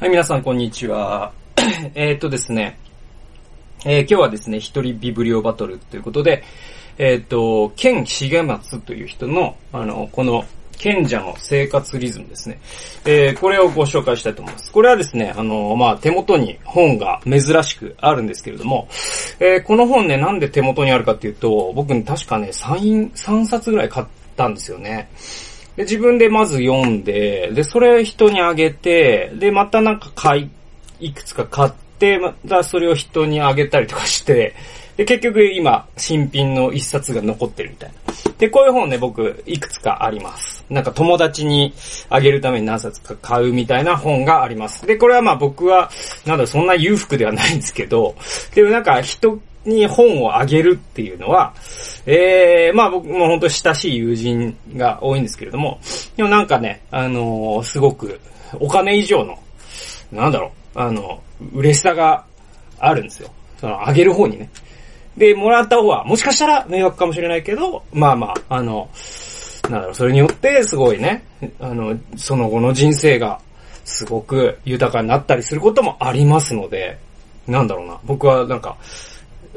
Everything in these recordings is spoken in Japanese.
はい、皆さん、こんにちは。えっとですね、えー、今日はですね、一人ビブリオバトルということで、えっ、ー、と、ケン重松という人の、あの、この、賢者の生活リズムですね。えー、これをご紹介したいと思います。これはですね、あの、まあ、手元に本が珍しくあるんですけれども、えー、この本ね、なんで手元にあるかっていうと、僕に確かね、3、3冊ぐらい買ったんですよね。で、自分でまず読んで、で、それ人にあげて、で、またなんか買い、いくつか買って、またそれを人にあげたりとかして、で、結局今、新品の一冊が残ってるみたいな。で、こういう本ね、僕、いくつかあります。なんか友達にあげるために何冊か買うみたいな本があります。で、これはまあ僕は、なんだそんな裕福ではないんですけど、でもなんか人に本をあげるっていうのは、ええー、まあ僕も本当親しい友人が多いんですけれども、でもなんかね、あのー、すごくお金以上の、なんだろう、あの、嬉しさがあるんですよ。その、あげる方にね。で、もらった方は、もしかしたら迷惑かもしれないけど、まあまあ、あの、なんだろう、それによってすごいね、あの、その後の人生がすごく豊かになったりすることもありますので、なんだろうな、僕はなんか、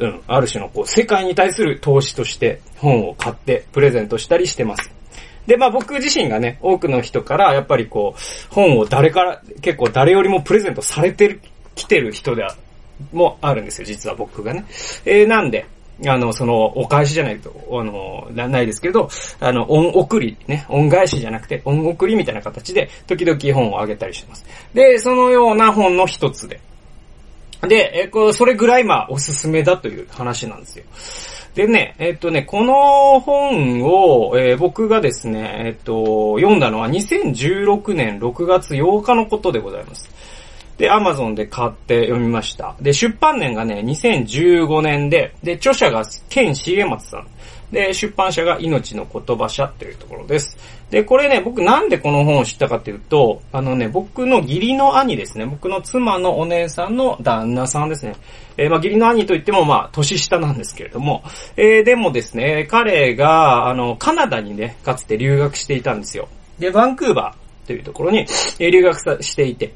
うん、ある種のこう、世界に対する投資として本を買ってプレゼントしたりしてます。で、まあ僕自身がね、多くの人からやっぱりこう、本を誰から、結構誰よりもプレゼントされてる、来てる人ではもあるんですよ、実は僕がね。えー、なんで、あの、その、お返しじゃないと、あの、なないですけど、あの、恩送り、ね、恩返しじゃなくて、恩送りみたいな形で、時々本をあげたりしてます。で、そのような本の一つで、で、えこう、それぐらいまあおすすめだという話なんですよ。でね、えっとね、この本を、えー、僕がですね、えっと、読んだのは2016年6月8日のことでございます。で、アマゾンで買って読みました。で、出版年がね、2015年で、で、著者がケン重松さん。で、出版社が命の言葉社というところです。で、これね、僕なんでこの本を知ったかっていうと、あのね、僕の義理の兄ですね。僕の妻のお姉さんの旦那さんですね。えー、まあ、義理の兄といっても、まあ、年下なんですけれども、えー、でもですね、彼が、あの、カナダにね、かつて留学していたんですよ。で、バンクーバーというところに、えー、留学していて、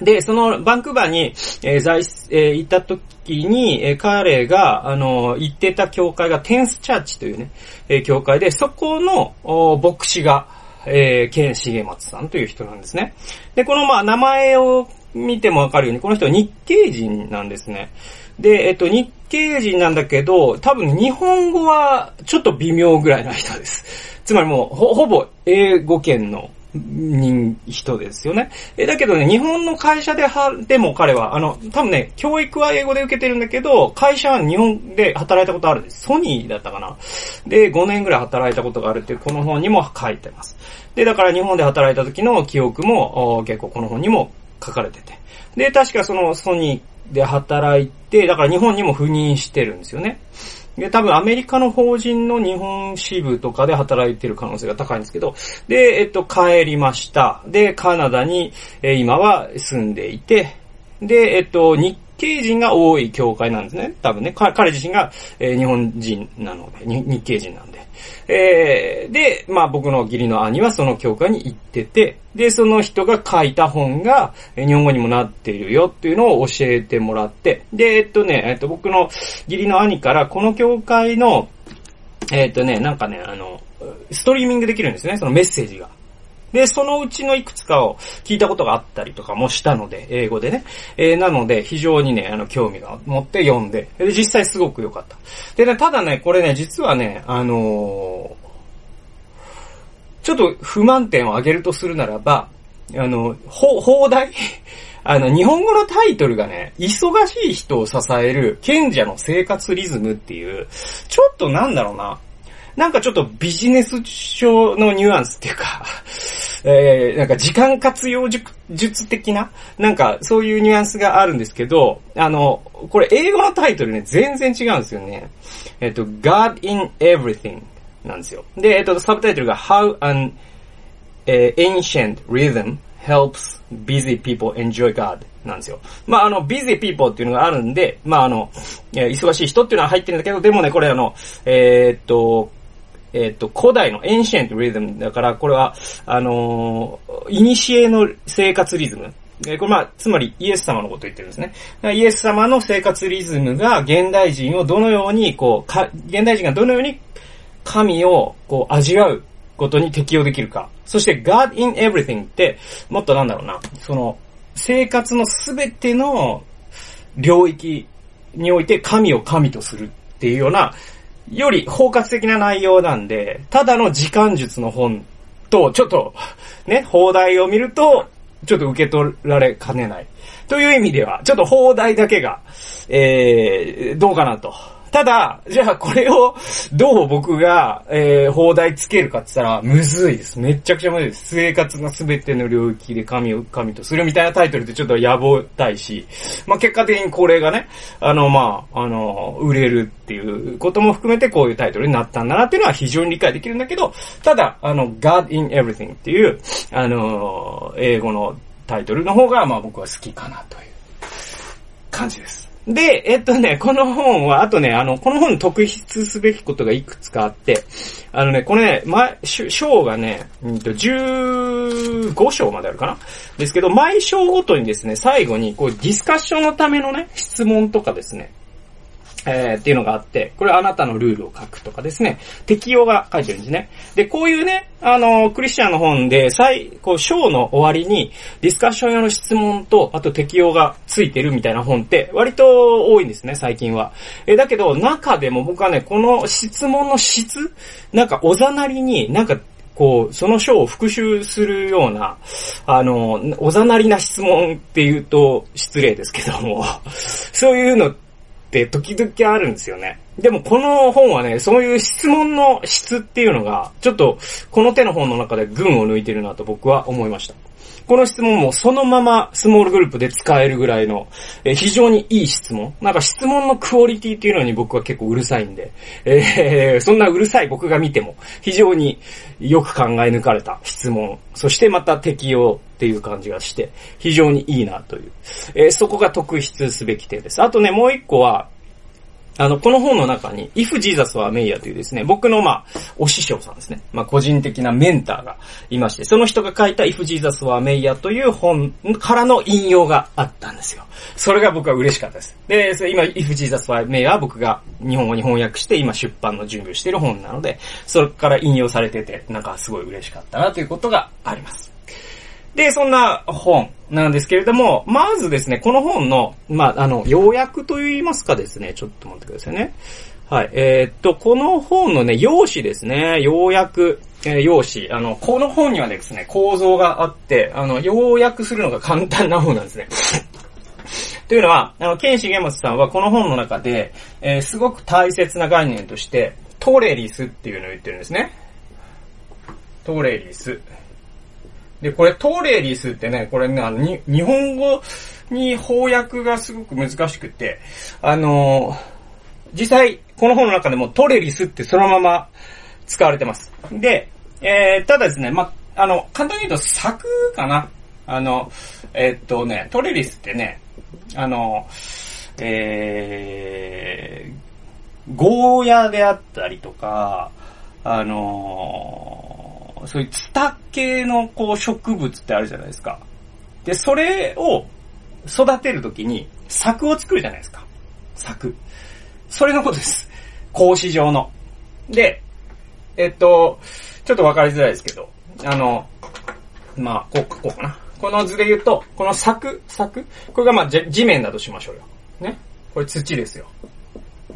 で、そのバンクーバーに、えー、在、えー、行った時に、えー、彼が、あの、行ってた教会がテンスチャーチというね、えー、教会で、そこの、お牧師が、えー、ケン・シゲマツさんという人なんですね。で、この、まあ、名前を見てもわかるように、この人は日系人なんですね。で、えっと、日系人なんだけど、多分日本語はちょっと微妙ぐらいな人です。つまりもう、ほ、ほぼ英語圏の人、人ですよね。え、だけどね、日本の会社では、でも彼は、あの、多分ね、教育は英語で受けてるんだけど、会社は日本で働いたことあるんです。ソニーだったかな。で、5年ぐらい働いたことがあるっていう、この本にも書いてます。で、だから日本で働いた時の記憶も、結構この本にも書かれてて。で、確かそのソニーで働いて、だから日本にも赴任してるんですよね。で、多分アメリカの法人の日本支部とかで働いてる可能性が高いんですけど、で、えっと、帰りました。で、カナダに、え今は住んでいて、で、えっと、日系人が多い教会なんですね。多分ね。彼自身が、え、日本人なので、日系人なので。えー、で、まあ僕の義理の兄はその教会に行ってて、で、その人が書いた本が日本語にもなっているよっていうのを教えてもらって、で、えっとね、えっと僕の義理の兄からこの教会の、えっとね、なんかね、あの、ストリーミングできるんですね、そのメッセージが。で、そのうちのいくつかを聞いたことがあったりとかもしたので、英語でね。えー、なので、非常にね、あの、興味が持って読んで、で、実際すごく良かった。でね、ただね、これね、実はね、あのー、ちょっと不満点を挙げるとするならば、あの、ほ、放題？あの、日本語のタイトルがね、忙しい人を支える賢者の生活リズムっていう、ちょっとなんだろうな、なんかちょっとビジネス書のニュアンスっていうか えー、なんか時間活用術的な、なんかそういうニュアンスがあるんですけど、あの、これ英語のタイトルね、全然違うんですよね。えっ、と、God in Everything なんですよ。で、えっ、と、サブタイトルが How an、uh, Ancient Rhythm Helps Busy People Enjoy God なんですよ。まあ、あの、busy people っていうのがあるんで、まあ、あの、忙しい人っていうのは入ってるんだけど、でもね、これあの、えー、っと、えっ、と、古代のエンシェントリズムだから、これは、あのー、イニシエの生活リズム。えこれまあ、つまりイエス様のことを言ってるんですね。イエス様の生活リズムが現代人をどのように、こう、か、現代人がどのように神をこう味わうことに適用できるか。そして God in everything って、もっとなんだろうな、その、生活のすべての領域において神を神とするっていうような、より包括的な内容なんで、ただの時間術の本と、ちょっと、ね、放題を見ると、ちょっと受け取られかねない。という意味では、ちょっと放題だけが、えー、どうかなと。ただ、じゃあこれをどう僕が、えー、放題つけるかって言ったら、むずいです。めちゃくちゃむずいです。生活のすべての領域で神を神とするみたいなタイトルってちょっと野望たいし、まあ、結果的にこれがね、あの、まあ、あの、売れるっていうことも含めてこういうタイトルになったんだなっていうのは非常に理解できるんだけど、ただ、あの、God in Everything っていう、あの、英語のタイトルの方が、まあ僕は好きかなという感じです。で、えっとね、この本は、あとね、あの、この本特筆すべきことがいくつかあって、あのね、これね、ま、章がね、うんと、15章まであるかな？ですけど、毎章ごとにですね、最後に、こう、ディスカッションのためのね、質問とかですね、えー、っていうのがあって、これあなたのルールを書くとかですね、適用が書いてるんですね。で、こういうね、あの、クリスチャンの本で、最、こう、章の終わりに、ディスカッション用の質問と、あと適用がついてるみたいな本って、割と多いんですね、最近は。え、だけど、中でも僕はね、この質問の質、なんか、おざなりに、なんか、こう、その章を復習するような、あの、おざなりな質問って言うと失礼ですけども、そういうのって時々あるんですよね。でもこの本はね、そういう質問の質っていうのが、ちょっとこの手の本の中で群を抜いてるなと僕は思いました。この質問もそのままスモールグループで使えるぐらいの、えー非常にいい質問。なんか質問のクオリティっていうのに僕は結構うるさいんで、えーそんなうるさい僕が見ても非常によく考え抜かれた質問。そしてまた適用っていう感じがして、非常にいいなという。えーそこが特筆すべき点です。あとね、もう一個は、あの、この本の中に、If Jesus はメイヤというですね、僕のまあ、お師匠さんですね。まあ、個人的なメンターがいまして、その人が書いた If Jesus はメイヤという本からの引用があったんですよ。それが僕は嬉しかったです。で、今、If Jesus はメイヤは僕が日本語に翻訳して、今出版の準備をしている本なので、それから引用されてて、なんかすごい嬉しかったなということがあります。で、そんな本なんですけれども、まずですね、この本の、まあ、あの、要約と言いますかですね、ちょっと待ってくださいね。はい。えーっと、この本のね、用紙ですね、要約、えー用紙。あの、この本にはですね、構造があって、あの、要約するのが簡単な本なんですね。というのは、あの、ケンシゲマスさんはこの本の中で、えーすごく大切な概念として、トレリスっていうのを言ってるんですね。トレリス。で、これトレリスってね、これね、あの、に、日本語に翻訳がすごく難しくて、あのー実際、この本の中でもトレリスってそのまま使われてます。で、えー、ただですね、ま、あの、簡単に言うと柵かな。あの、えーっとね、トレリスってね、あの、えー、ゴーヤであったりとか、あのそういうツタ系のこう植物ってあるじゃないですか。で、それを育てるときに柵を作るじゃないですか。柵。それのことです。格子状の。で、えっと、ちょっとわかりづらいですけど、あの、まあ、こう、こうかな。この図で言うと、この柵、柵これがまあ、地面だとしましょうよ。ね。これ土ですよ。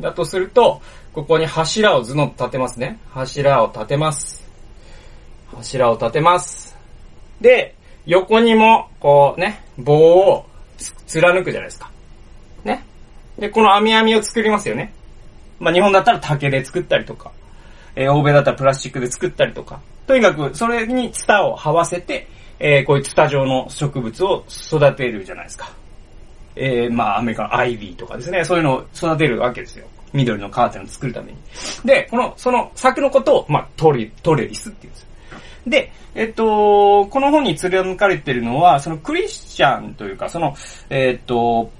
だとすると、ここに柱を図の立てますね。柱を立てます。柱を立てます。で、横にも、こうね、棒をつ貫くじゃないですか。ね。で、この網網を作りますよね。まあ、日本だったら竹で作ったりとか、えー欧米だったらプラスチックで作ったりとか。とにかく、それにツタを這わせて、えーこういうツタ状の植物を育てるじゃないですか。えー、まあ、アメリカのアイビーとかですね、そういうのを育てるわけですよ。緑のカーテンを作るために。で、この、その柵のことを、まあ、トレ、トレリスって言うんですよ。で、えっと、この本に貫かれているのは、そのクリスチャンというか、その、えっと、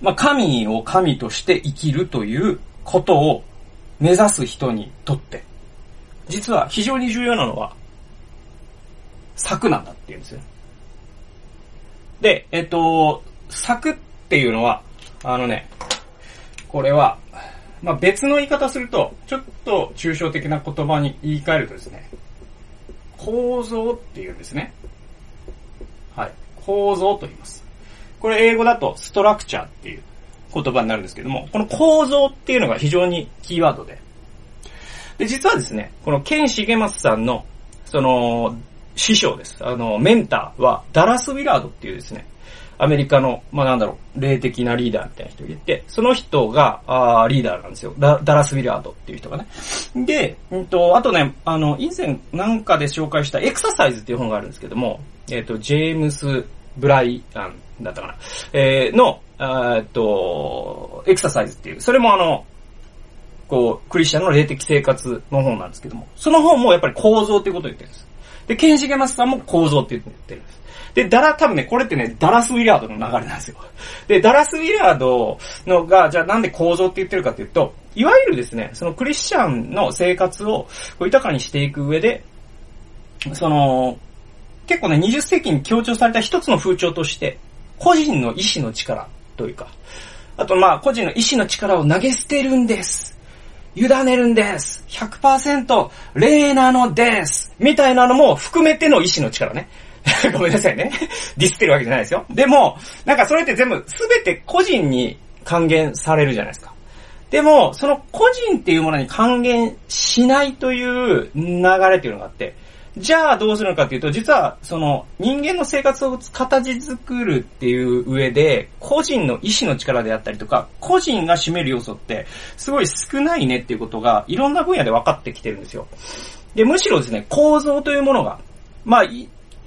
まあ、神を神として生きるということを目指す人にとって、実は非常に重要なのは、策なんだって言うんですよ。で、えっと、作っていうのは、あのね、これは、まあ、別の言い方すると、ちょっと抽象的な言葉に言い換えるとですね、構造っていうんですね。はい。構造と言います。これ英語だとストラクチャーっていう言葉になるんですけども、この構造っていうのが非常にキーワードで。で、実はですね、このケン・シゲマスさんの、その、師匠です。あの、メンターはダラス・ウィラードっていうですね、アメリカの、まあ、なんだろう、霊的なリーダーみたいな人がいて、その人が、あリーダーなんですよ。ダダラス・ウィラードっていう人がね。で、うんと、あとね、あの、以前なんかで紹介したエクササイズっていう本があるんですけども、えっ、ー、と、ジェームス・ブライアンだったかな。えー、の、えっと、エクササイズっていう、それもあの、こう、クリスチャンの霊的生活の本なんですけども、その本もやっぱり構造っていうことを言ってるんです。で、ケンシゲマスさんも構造って言ってるんです。で、ダラ、多分ね、これってね、ダラス・ウィラードの流れなんですよ。で、ダラス・ウィラードのが、じゃあなんで構造って言ってるかっていうと、いわゆるですね、そのクリスチャンの生活を豊かにしていく上で、その、結構ね、20世紀に強調された一つの風潮として、個人の意志の力というか、あとまあ、個人の意志の力を投げ捨てるんです。委ねるんです。100%霊なのです。みたいなのも含めての意志の力ね。ごめんなさいね。ディスってるわけじゃないですよ。でも、なんかそれって全部、すべて個人に還元されるじゃないですか。でも、その個人っていうものに還元しないという流れっていうのがあって、じゃあどうするのかっていうと、実はその人間の生活を形作るっていう上で、個人の意志の力であったりとか、個人が占める要素ってすごい少ないねっていうことがいろんな分野で分かってきてるんですよ。で、むしろですね、構造というものが、まあ、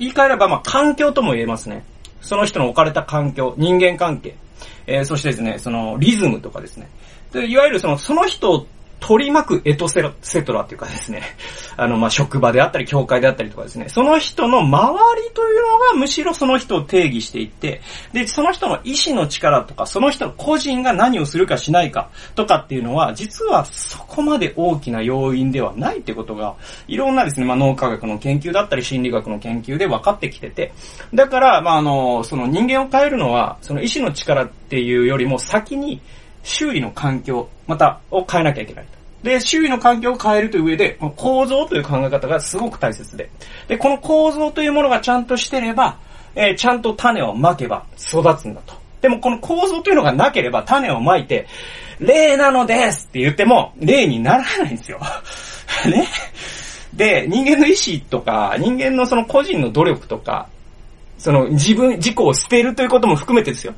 言い換えれば、まあ、環境とも言えますね。その人の置かれた環境、人間関係、えー、そしてですね、そのリズムとかですね。でいわゆるその、その人取り巻くエトセラ、セトラっていうかですね、あの、ま、職場であったり、教会であったりとかですね、その人の周りというのがむしろその人を定義していって、で、その人の意志の力とか、その人の個人が何をするかしないかとかっていうのは、実はそこまで大きな要因ではないってことが、いろんなですね、まあ、脳科学の研究だったり、心理学の研究で分かってきてて、だから、まあ、あの、その人間を変えるのは、その意志の力っていうよりも先に、周囲の環境、また、を変えなきゃいけないと。で、周囲の環境を変えるという上で、構造という考え方がすごく大切で。で、この構造というものがちゃんとしてれば、えー、ちゃんと種をまけば育つんだと。でもこの構造というのがなければ種をまいて、霊なのですって言っても、霊にならないんですよ。ね。で、人間の意志とか、人間のその個人の努力とか、その自分、自己を捨てるということも含めてですよ。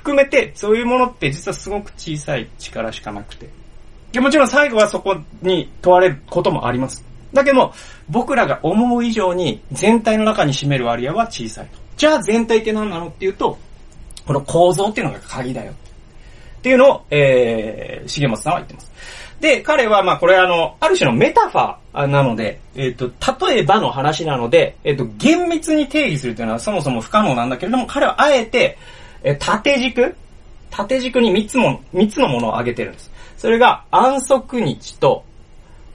含めて、そういうものって実はすごく小さい力しかなくて。でもちろん最後はそこに問われることもあります。だけど、僕らが思う以上に全体の中に占める割合は小さいと。じゃあ全体って何なのっていうと、この構造っていうのが鍵だよ。っていうのを、えー、重松さんは言ってます。で、彼は、まあ、これあの、ある種のメタファーなので、えっ、ー、と、例えばの話なので、えっ、ー、と、厳密に定義するというのはそもそも不可能なんだけれども、彼はあえて、え、縦軸？縦軸に3つも、3つのものを挙げてるんです。それが安息日と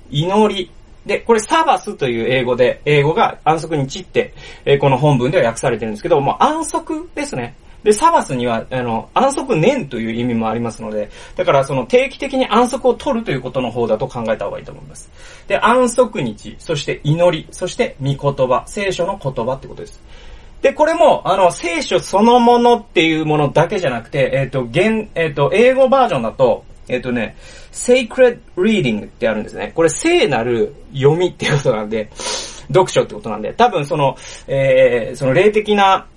祈り。で、これサバスという英語で、英語が安息日って、え、この本文では訳されてるんですけど、もう安息ですね。で、サバスには、あの、安息年という意味もありますので、だからその定期的に安息を取るということの方だと考えた方がいいと思います。で、安息日、そして祈り、そして御言葉、聖書の言葉ってことです。で、これも、あの、聖書そのものっていうものだけじゃなくて、えっ、ー、と、現、えっ、ー、と、英語バージョンだと、えっ、ー、とね、sacred reading ってあるんですね。これ聖なる読みっていうことなんで、読書ってことなんで、多分その、えー、その霊的な、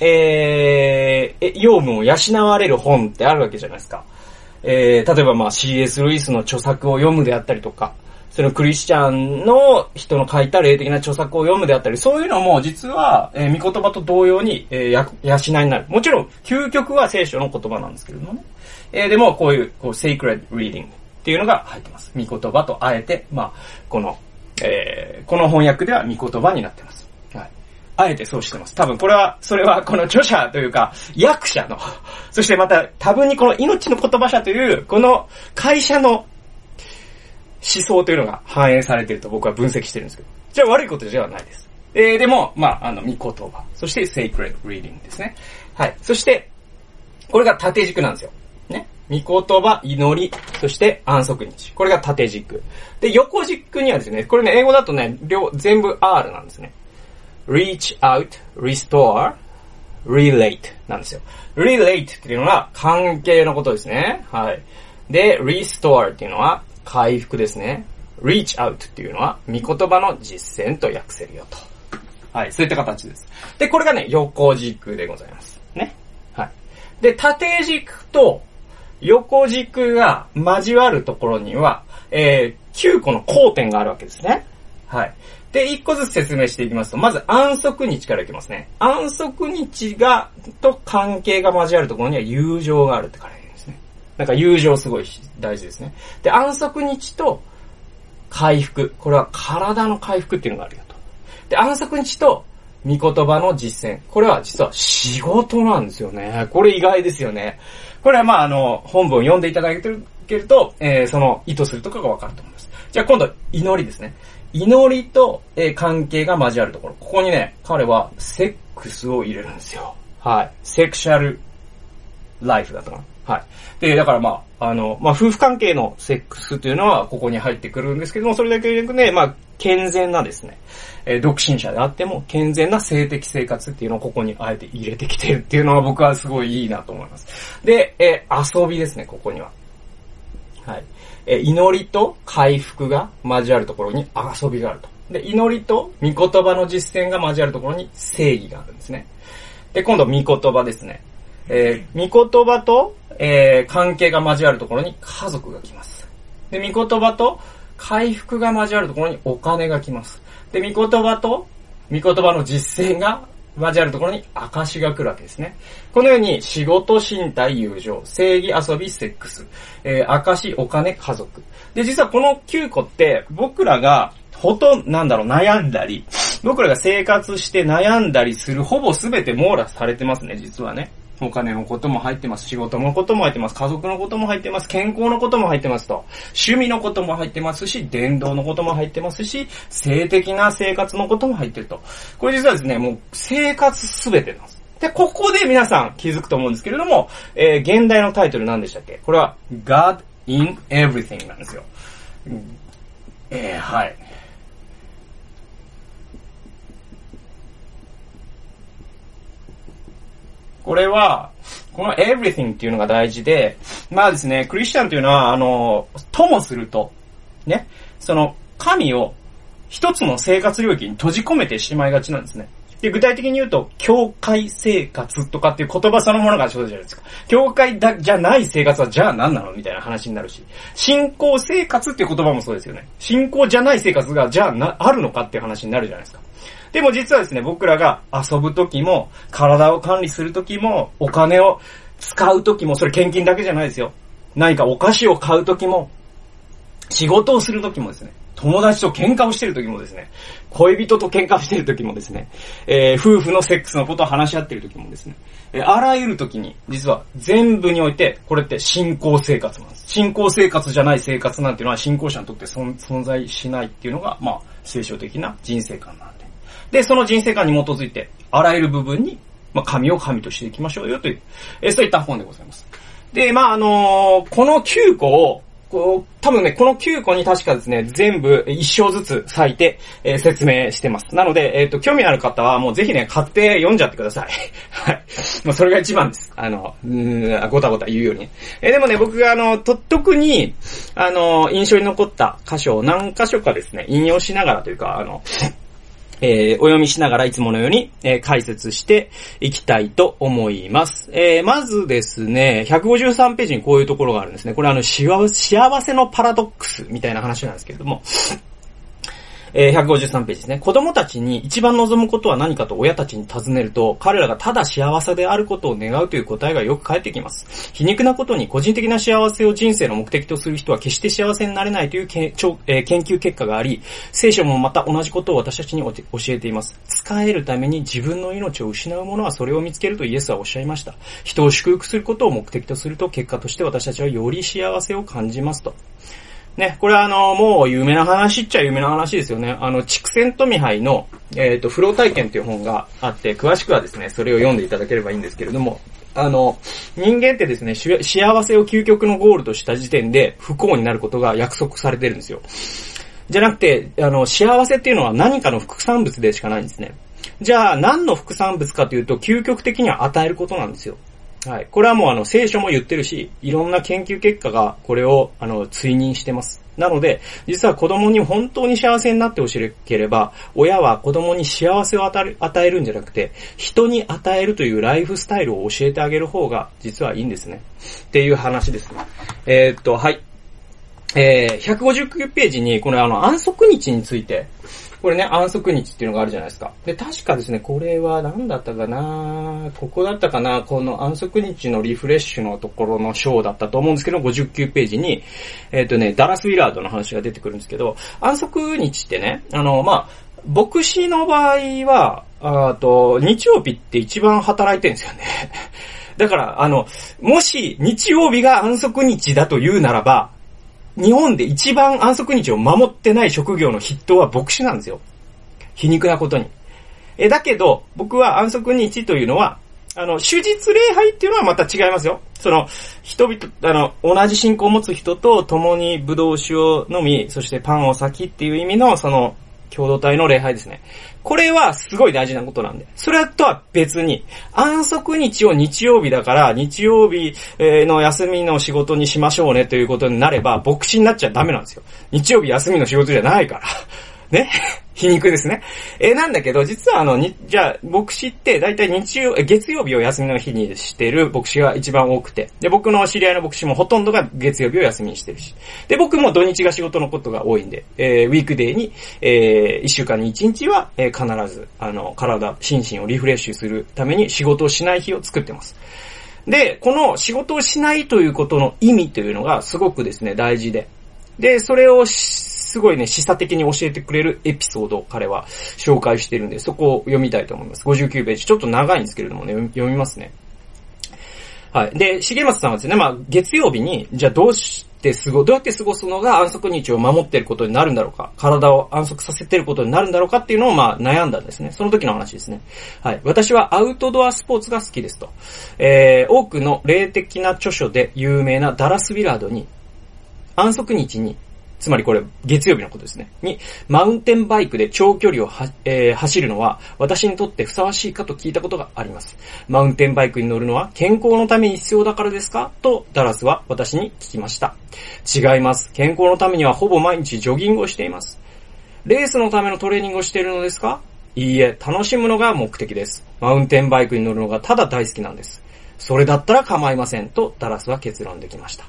えー、養分を養われる本ってあるわけじゃないですか。えー、例えばまあ CS ルイスの著作を読むであったりとか、そのクリスチャンの人の書いた霊的な著作を読むであったり、そういうのも実は、えー、御言葉と同様に、えー、や、養いになる。もちろん、究極は聖書の言葉なんですけれどもね。えー、でも、こういう、こう、sacred reading っていうのが入ってます。御言葉とあえて、まあ、この、えー、この翻訳では御言葉になってます。はい。あえてそうしてます。多分これは、それはこの著者というか、役者の、そしてまた多分にこの命の言葉者という、この会社の思想というのが反映されていると僕は分析してるんですけど。じゃあ悪いことではないです。えー、でも、まあ、あの、見言葉。そして、sacred reading ですね。はい。そして、これが縦軸なんですよ。ね。見言葉、祈り、そして安息日。これが縦軸。で、横軸にはですね、これね、英語だとね、両、全部 R なんですね。reach out, restore, relate なんですよ。relate っていうのは関係のことですね。はい。で、restore っていうのは回復ですね。reach out っていうのは見言葉の実践と訳せるよと。はい、そういった形です。で、これがね、横軸でございます。ね。はい。で、縦軸と横軸が交わるところには、えー、9個の交点があるわけですね。はい。で、一個ずつ説明していきますと、まず安息日からいきますね。安息日が、と関係が交わるところには友情があるって書なんか友情すごい大事ですね。で、安息日と回復。これは体の回復っていうのがあるよと。で、暗息日と見言葉の実践。これは実は仕事なんですよね。これ意外ですよね。これはまああの、本文を読んでいただけると、えー、その意図するとかがわかると思います。じゃあ今度、祈りですね。祈りと、えー、関係が交わるところ。ここにね、彼はセックスを入れるんですよ。はい。セクシャルライフだったか。はい。で、だからまあ、あの、まあ、夫婦関係のセックスというのはここに入ってくるんですけども、それだけでなくね、まあ、健全なですね、えー、独身者であっても、健全な性的生活っていうのをここにあえて入れてきてるっていうのは僕はすごいいいなと思います。で、えー、遊びですね、ここには。はい。えー、祈りと回復が交わるところに遊びがあると。で、祈りと御言葉の実践が交わるところに正義があるんですね。で、今度、御言葉ですね。えー、御言葉と、えー、関係が交わるところに家族が来ます。で、御言葉と回復が交わるところにお金が来ます。で、御言葉と御言葉の実践が交わるところに証が来るわけですね。このように仕事、身体、友情、正義、遊び、セックス、えー、証、お金、家族。で、実はこの9個って僕らがほとんど、なんだろう、悩んだり、僕らが生活して悩んだりするほぼ全て網羅されてますね、実はね。お金のことも入ってます。仕事のことも入ってます。家族のことも入ってます。健康のことも入ってますと。趣味のことも入ってますし、伝道のことも入ってますし、性的な生活のことも入ってると。これ実はですね、もう生活すべてなんです。で、ここで皆さん気づくと思うんですけれども、えー、現代のタイトル何でしたっけ？これは God in Everything なんですよ。えー、はい。これは、この everything っていうのが大事で、まあですね、クリスチャンというのは、あの、ともすると、ね、その、神を一つの生活領域に閉じ込めてしまいがちなんですね。で、具体的に言うと、教会生活とかっていう言葉そのものがそうじゃないですか。教会だ、じゃない生活はじゃあ何なのみたいな話になるし。信仰生活っていう言葉もそうですよね。信仰じゃない生活がじゃあな、あるのかっていう話になるじゃないですか。でも実はですね、僕らが遊ぶ時も、体を管理する時も、お金を使う時も、それ献金だけじゃないですよ。何かお菓子を買う時も、仕事をする時もですね、友達と喧嘩をしてる時もですね、恋人と喧嘩してる時もですね、えー、夫婦のセックスのことを話し合ってる時もですね、えー、あらゆる時に、実は全部において、これって信仰生活なんです。信仰生活じゃない生活なんていうのは信仰者にとって存在しないっていうのが、まあ、聖書的な人生観なんです。で、その人生観に基づいて、あらゆる部分に、まあ、神を神としていきましょうよという、え、そういった本でございます。で、まあ、あのー、この9個を、こう、多分ね、この9個に確かですね、全部1章ずつ割いて、えー、説明してます。なので、えっ、ー、と、興味ある方はもうぜひね、買って読んじゃってください。はい。まあ、それが一番です。あの、うん、ごたごた言うよりね。えー、でもね、僕があの、と、特に、あの、印象に残った箇所を何箇所かですね、引用しながらというか、あの、えー、お読みしながらいつものように、えー、解説していきたいと思います。えー、まずですね、153ページにこういうところがあるんですね。これあの、幸せのパラドックスみたいな話なんですけれども、えー、153ページですね。子供たちに一番望むことは何かと親たちに尋ねると、彼らがただ幸せであることを願うという答えがよく返ってきます。皮肉なことに、個人的な幸せを人生の目的とする人は決して幸せになれないというけ、えー、研究結果があり、聖書もまた同じことを私たちに教えています。使えるために自分の命を失う者はそれを見つけるとイエスはおっしゃいました。人を祝福することを目的とすると、結果として私たちはより幸せを感じますと。ね、これはあの、もう有名な話っちゃ有名な話ですよね。あの、畜生とミハイの、えっ、ー、と、フロー体験っていう本があって、詳しくはですね、それを読んでいただければいいんですけれども、あの、人間ってですね、幸せを究極のゴールとした時点で不幸になることが約束されてるんですよ。じゃなくて、あの、幸せっていうのは何かの副産物でしかないんですね。じゃあ、何の副産物かというと、究極的には与えることなんですよ。はい。これはもうあの、聖書も言ってるし、いろんな研究結果がこれを、あの、追認してます。なので、実は子供に本当に幸せになってほしければ、親は子供に幸せを与えるんじゃなくて、人に与えるというライフスタイルを教えてあげる方が、実はいいんですね。っていう話ですね。えー、っと、はい。えー、159ページに、このあの、安息日について、これね、安息日っていうのがあるじゃないですか。で、確かですね、これは何だったかなここだったかなこの安息日のリフレッシュのところの章だったと思うんですけど、59ページに、えっ、ー、とね、ダラス・ウィラードの話が出てくるんですけど、安息日ってね、あの、まあ、牧師の場合は、あと、日曜日って一番働いてるんですよね。だから、あの、もし日曜日が安息日だと言うならば、日本で一番安息日を守ってない職業の筆頭は牧師なんですよ。皮肉なことに。え、だけど、僕は安息日というのは、あの、手術礼拝っていうのはまた違いますよ。その、人々、あの、同じ信仰を持つ人と共にブドウ酒を飲み、そしてパンを先っていう意味の、その、共同体の礼拝ですね。これはすごい大事なことなんで。それとは別に、安息日を日曜日だから、日曜日の休みの仕事にしましょうねということになれば、牧師になっちゃダメなんですよ。日曜日休みの仕事じゃないから。ね 皮肉ですね。えー、なんだけど、実はあの、に、じゃあ、牧師って大体日曜、月曜日を休みの日にしてる牧師が一番多くて、で、僕の知り合いの牧師もほとんどが月曜日を休みにしてるし、で、僕も土日が仕事のことが多いんで、えー、ウィークデーに、えー、一週間に一日は、えー、必ず、あの、体、心身をリフレッシュするために仕事をしない日を作ってます。で、この仕事をしないということの意味というのがすごくですね、大事で。で、それをしすごいね、示唆的に教えてくれるエピソードを彼は紹介してるんで、そこを読みたいと思います。59ページ。ちょっと長いんですけれどもね、読みますね。はい。で、重松さんはですね、まあ、月曜日に、じゃあどうして過ご、どうやって過ごすのが安息日を守ってることになるんだろうか、体を安息させてることになるんだろうかっていうのをまあ悩んだんですね。その時の話ですね。はい。私はアウトドアスポーツが好きですと。えー、多くの霊的な著書で有名なダラス・ビラードに、安息日につまりこれ、月曜日のことですね。に、マウンテンバイクで長距離をは、えー、走るのは、私にとってふさわしいかと聞いたことがあります。マウンテンバイクに乗るのは、健康のために必要だからですか？と、ダラスは私に聞きました。違います。健康のためにはほぼ毎日ジョギングをしています。レースのためのトレーニングをしているのですか？いいえ、楽しむのが目的です。マウンテンバイクに乗るのがただ大好きなんです。それだったら構いませんと、ダラスは結論できました。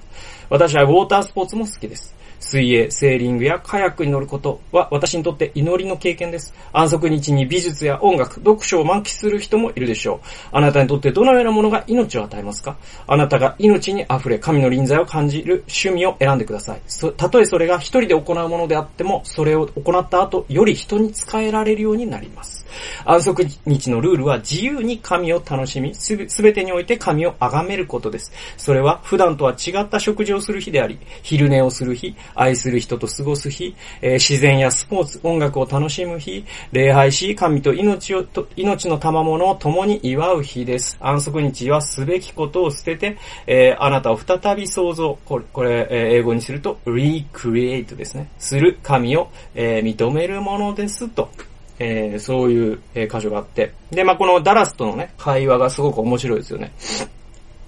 私はウォータースポーツも好きです。水泳、セーリングやカヤックに乗ることは私にとって祈りの経験です。安息日に美術や音楽、読書を満喫する人もいるでしょう。あなたにとってどのようなものが命を与えますか？あなたが命に溢れ神の臨在を感じる趣味を選んでください。たとえそれが一人で行うものであっても、それを行った後、より人に使えられるようになります。安息日のルールは自由に神を楽しみ、すべてにおいて神を崇めることです。それは普段とは違った食事をする日であり、昼寝をする日、愛する人と過ごす日、えー、自然やスポーツ、音楽を楽しむ日、礼拝し、神と命をと、命の賜物を共に祝う日です。安息日はすべきことを捨てて、えー、あなたを再び創造、これ、これえー、英語にすると、recreate ですね。する神を、え、認めるものですと。えー、そういう、え、箇所があって。で、まあ、このダラスとのね、会話がすごく面白いですよね。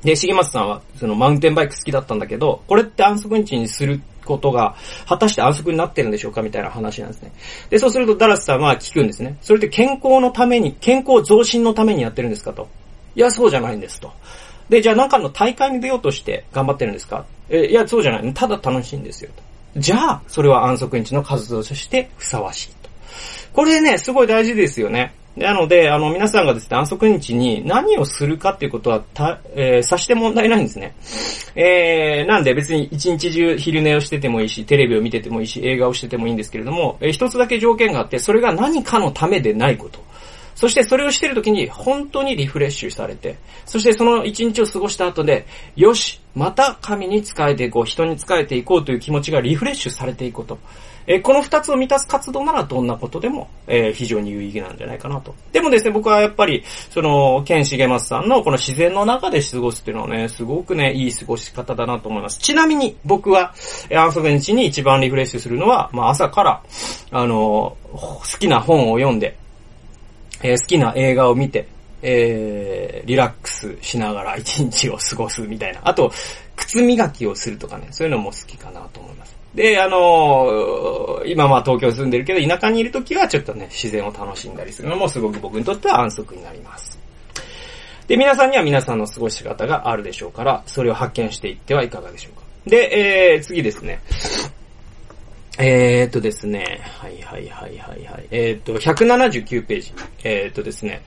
で、重松さんは、そのマウンテンバイク好きだったんだけど、これって安息日にすることが、果たして安息になってるんでしょうかみたいな話なんですね。で、そうするとダラスさんは聞くんですね。それって健康のために、健康増進のためにやってるんですかと。いや、そうじゃないんですと。で、じゃあなんかの大会に出ようとして頑張ってるんですか？え、いや、そうじゃない。ただ楽しいんですよと。じゃあ、それは安息日の活動としてふさわしい。これね、すごい大事ですよね。なので、あの、皆さんがですね、安息日に何をするかっていうことは、た、えー、さして問題ないんですね。えー、なんで別に一日中昼寝をしててもいいし、テレビを見ててもいいし、映画をしててもいいんですけれども、えー、一つだけ条件があって、それが何かのためでないこと。そしてそれをしてる時に本当にリフレッシュされて、そしてその一日を過ごした後で、よし、また神に仕えていこう、人に仕えていこうという気持ちがリフレッシュされていくこと。えー、この二つを満たす活動ならどんなことでも、えー、非常に有意義なんじゃないかなと。でもですね、僕はやっぱり、その、ケンシゲマスさんのこの自然の中で過ごすっていうのはね、すごくね、いい過ごし方だなと思います。ちなみに、僕は、アンソベンチに一番リフレッシュするのは、まあ朝から、あの、好きな本を読んで、えー、好きな映画を見て、えー、リラックスしながら一日を過ごすみたいな。あと、靴磨きをするとかね、そういうのも好きかなと思います。で、あのー、今まあ東京住んでるけど、田舎にいるときはちょっとね、自然を楽しんだりするのもすごく僕にとっては安息になります。で、皆さんには皆さんの過ごし方があるでしょうから、それを発見していってはいかがでしょうか。で、えー、次ですね。えー、っとですね、はいはいはいはいはい。えー、っと、179ページ。えー、っとですね、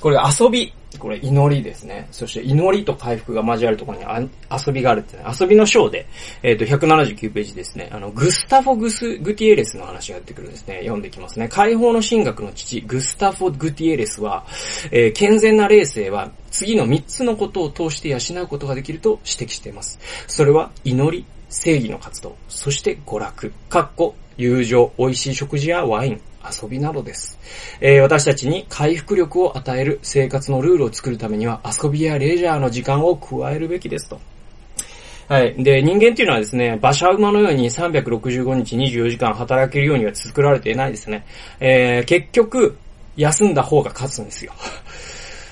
これ遊び。これ祈りですね。そして祈りと回復が交わるところに遊びがあるってね。遊びの章で、えっ、と、179ページですね。あの、グスタフォ・グス、グティエレスの話がやってくるんですね。読んできますね。解放の神学の父、グスタフォ・グティエレスは、えー、健全な霊性は、次の3つのことを通して養うことができると指摘しています。それは、祈り、正義の活動、そして娯楽、かっこ、友情、美味しい食事やワイン、遊びなどです。えー、私たちに回復力を与える生活のルールを作るためには遊びやレジャーの時間を加えるべきですと。はい。で、人間っていうのはですね、馬車馬のように365日24時間働けるようには作られていないですね。えー、結局、休んだ方が勝つんですよ。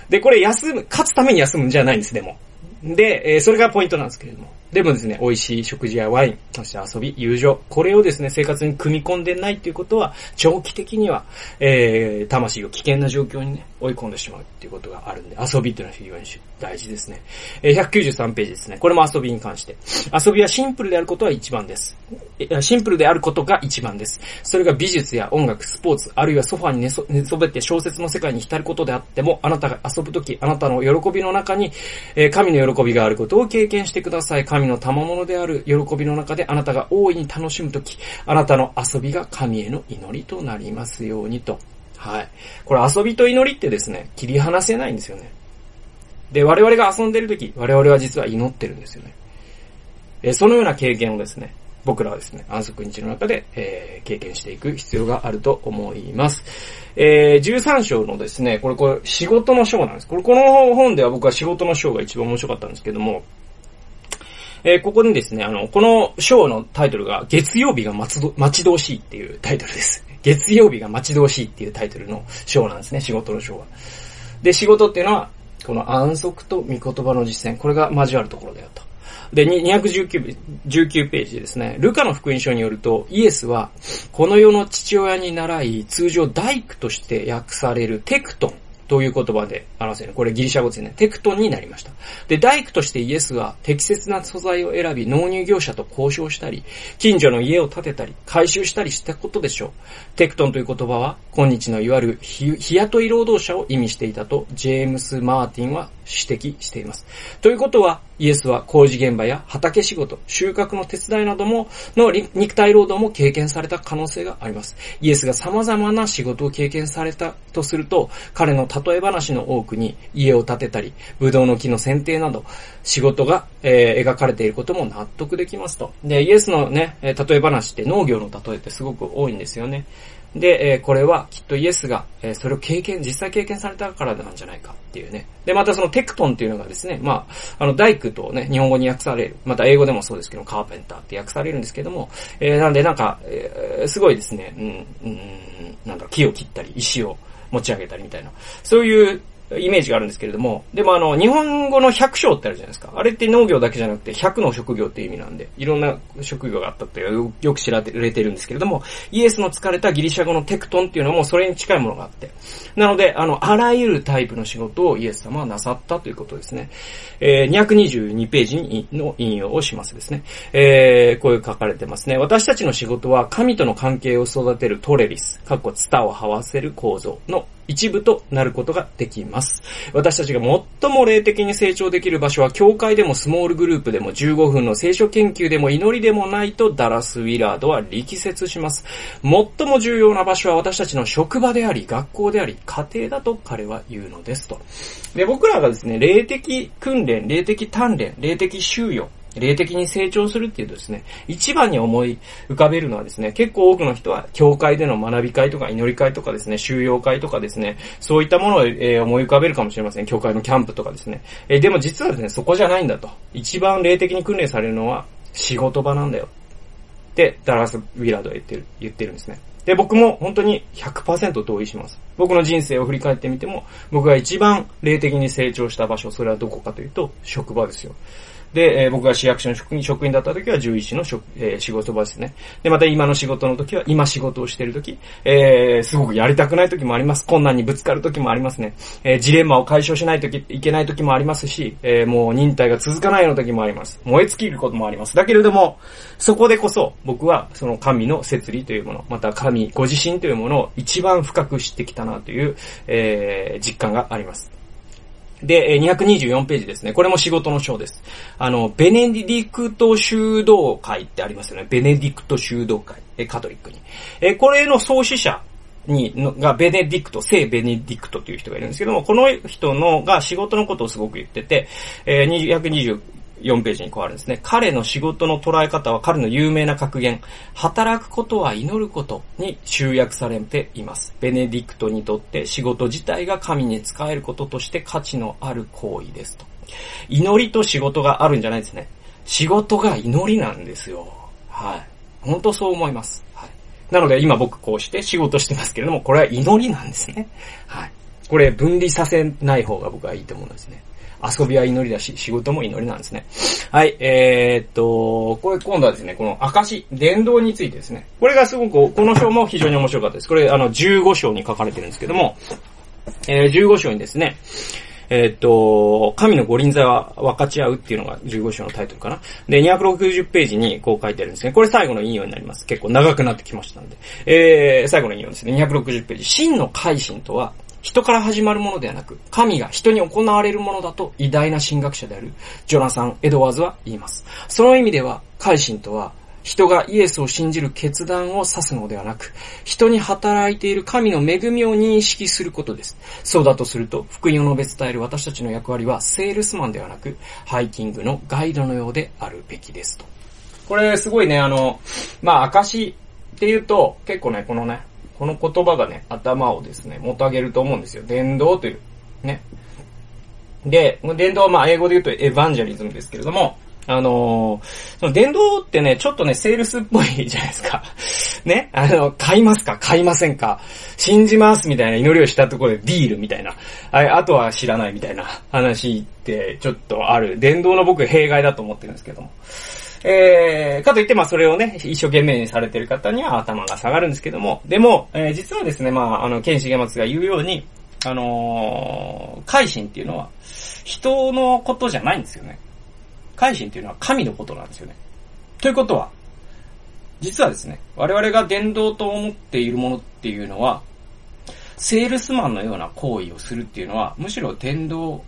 で、これ休む、勝つために休むんじゃないんです、でも。で、えー、それがポイントなんですけれども。でもですね、美味しい食事やワイン、そして遊び、友情、これをですね、生活に組み込んでないっていうことは、長期的には、えー、魂を危険な状況にね、追い込んでしまうっていうことがあるんで、遊びっていうのは非常に大事ですね。えー、193ページですね。これも遊びに関して。遊びはシンプルであることは一番です。シンプルであることが一番です。それが美術や音楽、スポーツ、あるいはソファに寝そ寝そべって小説の世界に浸ることであっても、あなたが遊ぶとき、あなたの喜びの中に、えー、神の喜びがあることを経験してください。神の賜物である喜びの中であなたが大いに楽しむとき、あなたの遊びが神への祈りとなりますようにと。はい。これ遊びと祈りってですね、切り離せないんですよね。で、我々が遊んでるとき、我々は実は祈ってるんですよね。えそのような経験をですね、僕らはですね、安息日の中で、えー、経験していく必要があると思います。えー、13章のですね、これこれ仕事の章なんです。これこの本では僕は仕事の章が一番面白かったんですけども、えー、ここにですね、あの、この章のタイトルが、月曜日が待ち遠しいっていうタイトルです。月曜日が待ち遠しいっていうタイトルの章なんですね、仕事の章は。で、仕事っていうのは、この安息と御言葉の実践、これが交わるところだよと。で、219 19ページですね。ルカの福音書によると、イエスは、この世の父親に習い、通常大工として訳されるテクトンという言葉で表せる。これギリシャ語ですね。テクトンになりました。で、大工としてイエスは適切な素材を選び、納入業者と交渉したり、近所の家を建てたり、回収したりしたことでしょう。テクトンという言葉は、今日のいわゆる日雇い労働者を意味していたと、ジェームス・マーティンは指摘しています。ということは、イエスは工事現場や畑仕事、収穫の手伝いなども、の肉体労働も経験された可能性があります。イエスが様々な仕事を経験されたとすると、彼の例え話の多くに家を建てたり、ブドウの木の剪定など、仕事が、えー、描かれていることも納得できますと。で、イエスのね、例え話って農業の例えってすごく多いんですよね。で、え、これはきっとイエスが、え、それを経験、実際経験されたからなんじゃないかっていうね。で、またそのテクトンっていうのがですね、まあ、あの、大工とね、日本語に訳される。また英語でもそうですけど、カーペンターって訳されるんですけども、え、なんでなんか、え、すごいですね、うん、うん、なんだ木を切ったり、石を持ち上げたりみたいな。そういうイメージがあるんですけれども、でもあの、日本語の百姓ってあるじゃないですか。あれって農業だけじゃなくて、百の職業っていう意味なんで、いろんな職業があったってよく知られてるんですけれども、イエスの疲れたギリシャ語のテクトンっていうのもそれに近いものがあって。なので、あの、あらゆるタイプの仕事をイエス様はなさったということですね。えー、222ページにの引用をしますですね。えー、こういう書かれてますね。私たちの仕事は神との関係を育てるトレリス、かっこツタを這わせる構造の一部となることができます。私たちが最も霊的に成長できる場所は、教会でもスモールグループでも15分の聖書研究でも祈りでもないとダラス・ウィラードは力説します。最も重要な場所は私たちの職場であり、学校であり、家庭だと彼は言うのですと。で、僕らがですね、霊的訓練、霊的鍛錬、霊的収容、霊的に成長するっていうとですね、一番に思い浮かべるのはですね、結構多くの人は、教会での学び会とか祈り会とかですね、収容会とかですね、そういったものを、え思い浮かべるかもしれません。教会のキャンプとかですね。えでも実はですね、そこじゃないんだと。一番霊的に訓練されるのは、仕事場なんだよ。って、ダラス・ウィラードは言ってる、言ってるんですね。で、僕も本当に100%同意します。僕の人生を振り返ってみても、僕が一番霊的に成長した場所、それはどこかというと、職場ですよ。で、えー僕が市役所の職員職員だった時は11の職、えー仕事場ですね。で、また今の仕事の時は、今仕事をしている時、えーすごくやりたくない時もあります。困難にぶつかる時もありますね。えージレンマを解消しないといけない時もありますし、えーもう忍耐が続かないような時もあります。燃え尽きることもあります。だけれども、そこでこそ、僕はその神の摂理というもの、また神ご自身というものを一番深く知ってきたなという、えー実感があります。で、224ページですね。これも仕事の章です。あの、ベネディクト修道会ってありますよね。ベネディクト修道会。えカトリックに。えこれの創始者に、がベネディクト、聖ベネディクトという人がいるんですけども、この人のが仕事のことをすごく言ってて、えー224 4ページにこうあるんですね。彼の仕事の捉え方は彼の有名な格言、働くことは祈ることに集約されています。ベネディクトにとって仕事自体が神に仕えることとして価値のある行為ですと。祈りと仕事があるんじゃないですね。仕事が祈りなんですよ。はい。本当そう思います。はい。なので今僕こうして仕事してますけれども、これは祈りなんですね。はい。これ分離させない方が僕はいいと思うんですね。遊びは祈りだし、仕事も祈りなんですね。はい、えー、っと、これ今度はですね、この証、伝道についてですね。これがすごく、この章も非常に面白かったです。これ、あの、15章に書かれてるんですけども、えー、15章にですね、えーっと、神の五輪座は分かち合うっていうのが15章のタイトルかな。で、260ページにこう書いてあるんですね。これ最後の引用になります。結構長くなってきましたんで。えー、最後の引用ですね。260ページ。真の改心とは、人から始まるものではなく、神が人に行われるものだと偉大な神学者であるジョナサン・エドワーズは言います。その意味では、改心とは、人がイエスを信じる決断を指すのではなく、人に働いている神の恵みを認識することです。そうだとすると、福音を述べ伝える私たちの役割は、セールスマンではなく、ハイキングのガイドのようであるべきですと。これ、すごいね、あの、まあ、証っていうと、結構ね、このね、この言葉がね、頭をですね、もたげると思うんですよ。伝道という、ね。で、伝道はまあ英語で言うとエヴァンジャリズムですけれども、あのーその伝道ってね、ちょっとね、セールスっぽいじゃないですか。ねあの、買いますか？買いませんか？信じますみたいな祈りをしたところでディールみたいな。ああとは知らないみたいな話ってちょっとある。伝道の僕弊害だと思ってるんですけども。えー、かといって、まあ、それをね、一生懸命にされてる方には頭が下がるんですけども、でも、えー実はですね、まあ、あの、剣重松が言うように、あのー、改心っていうのは、人のことじゃないんですよね。改心っていうのは神のことなんですよね。ということは、実はですね、我々が伝道と思っているものっていうのは、セールスマンのような行為をするっていうのは、むしろ伝道、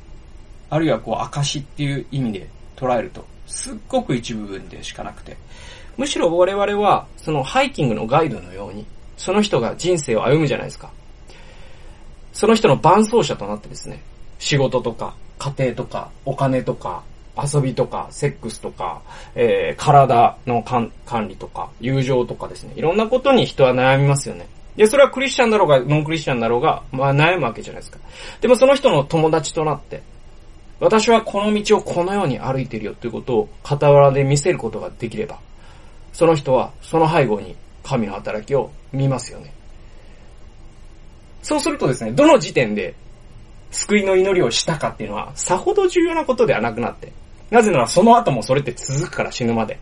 あるいはこう、証っていう意味で捉えると、すっごく一部分でしかなくて、むしろ我々は、そのハイキングのガイドのように、その人が人生を歩むじゃないですか。その人の伴走者となってですね、仕事とか、家庭とか、お金とか、遊びとか、セックスとか、えー、体の管理とか、友情とかですね、いろんなことに人は悩みますよね。で、それはクリスチャンだろうが、ノンクリスチャンだろうが、まあ悩むわけじゃないですか。でもその人の友達となって、私はこの道をこのように歩いてるよということを傍らで見せることができれば、その人はその背後に神の働きを見ますよね。そうするとですね、どの時点で救いの祈りをしたかっていうのは、さほど重要なことではなくなって、なぜならその後もそれって続くから死ぬまで。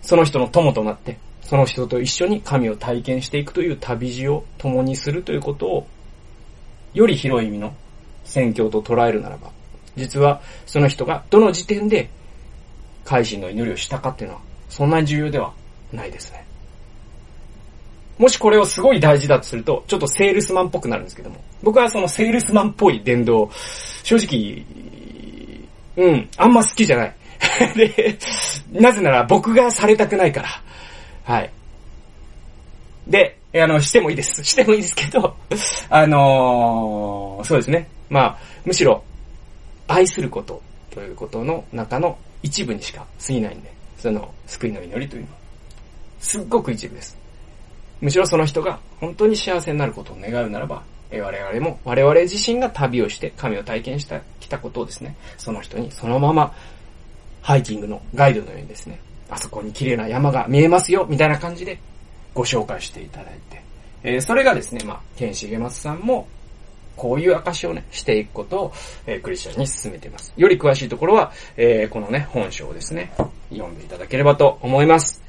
その人の友となって、その人と一緒に神を体験していくという旅路を共にするということを、より広い意味の宣教と捉えるならば、実はその人がどの時点で改心の祈りをしたかっていうのは、そんなに重要ではないですね。もしこれをすごい大事だとすると、ちょっとセールスマンっぽくなるんですけども、僕はそのセールスマンっぽい伝道、正直、うん、あんま好きじゃない。で、なぜなら僕がされたくないから。はい。で、あの、してもいいです。してもいいですけど、あのー、そうですね。まあ、むしろ、愛することということの中の一部にしか過ぎないんで、その救いの祈りというのは、すっごく一部です。むしろその人が本当に幸せになることを願うならば、我々も、我々自身が旅をして神を体験した、きたことをですね、その人にそのまま、ハイキングのガイドのようにですね、あそこに綺麗な山が見えますよ、みたいな感じでご紹介していただいて、えー、それがですね、まあ、ケンシゲマスさんも、こういう証をね、していくことを、えー、クリスチャンに進めています。より詳しいところは、えー、このね、本書をですね、読んでいただければと思います。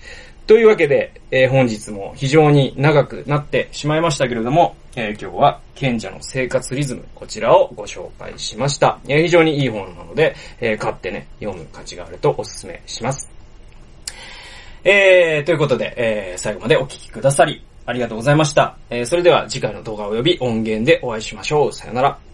というわけで、えー、本日も非常に長くなってしまいましたけれども、えー、今日は賢者の生活リズム、こちらをご紹介しました。えー、非常にいい本なので、え買ってね、読む価値があるとお勧めします。えー、ということで、え最後までお聴きくださり、ありがとうございました。えそれでは次回の動画及び音源でお会いしましょう。さよなら。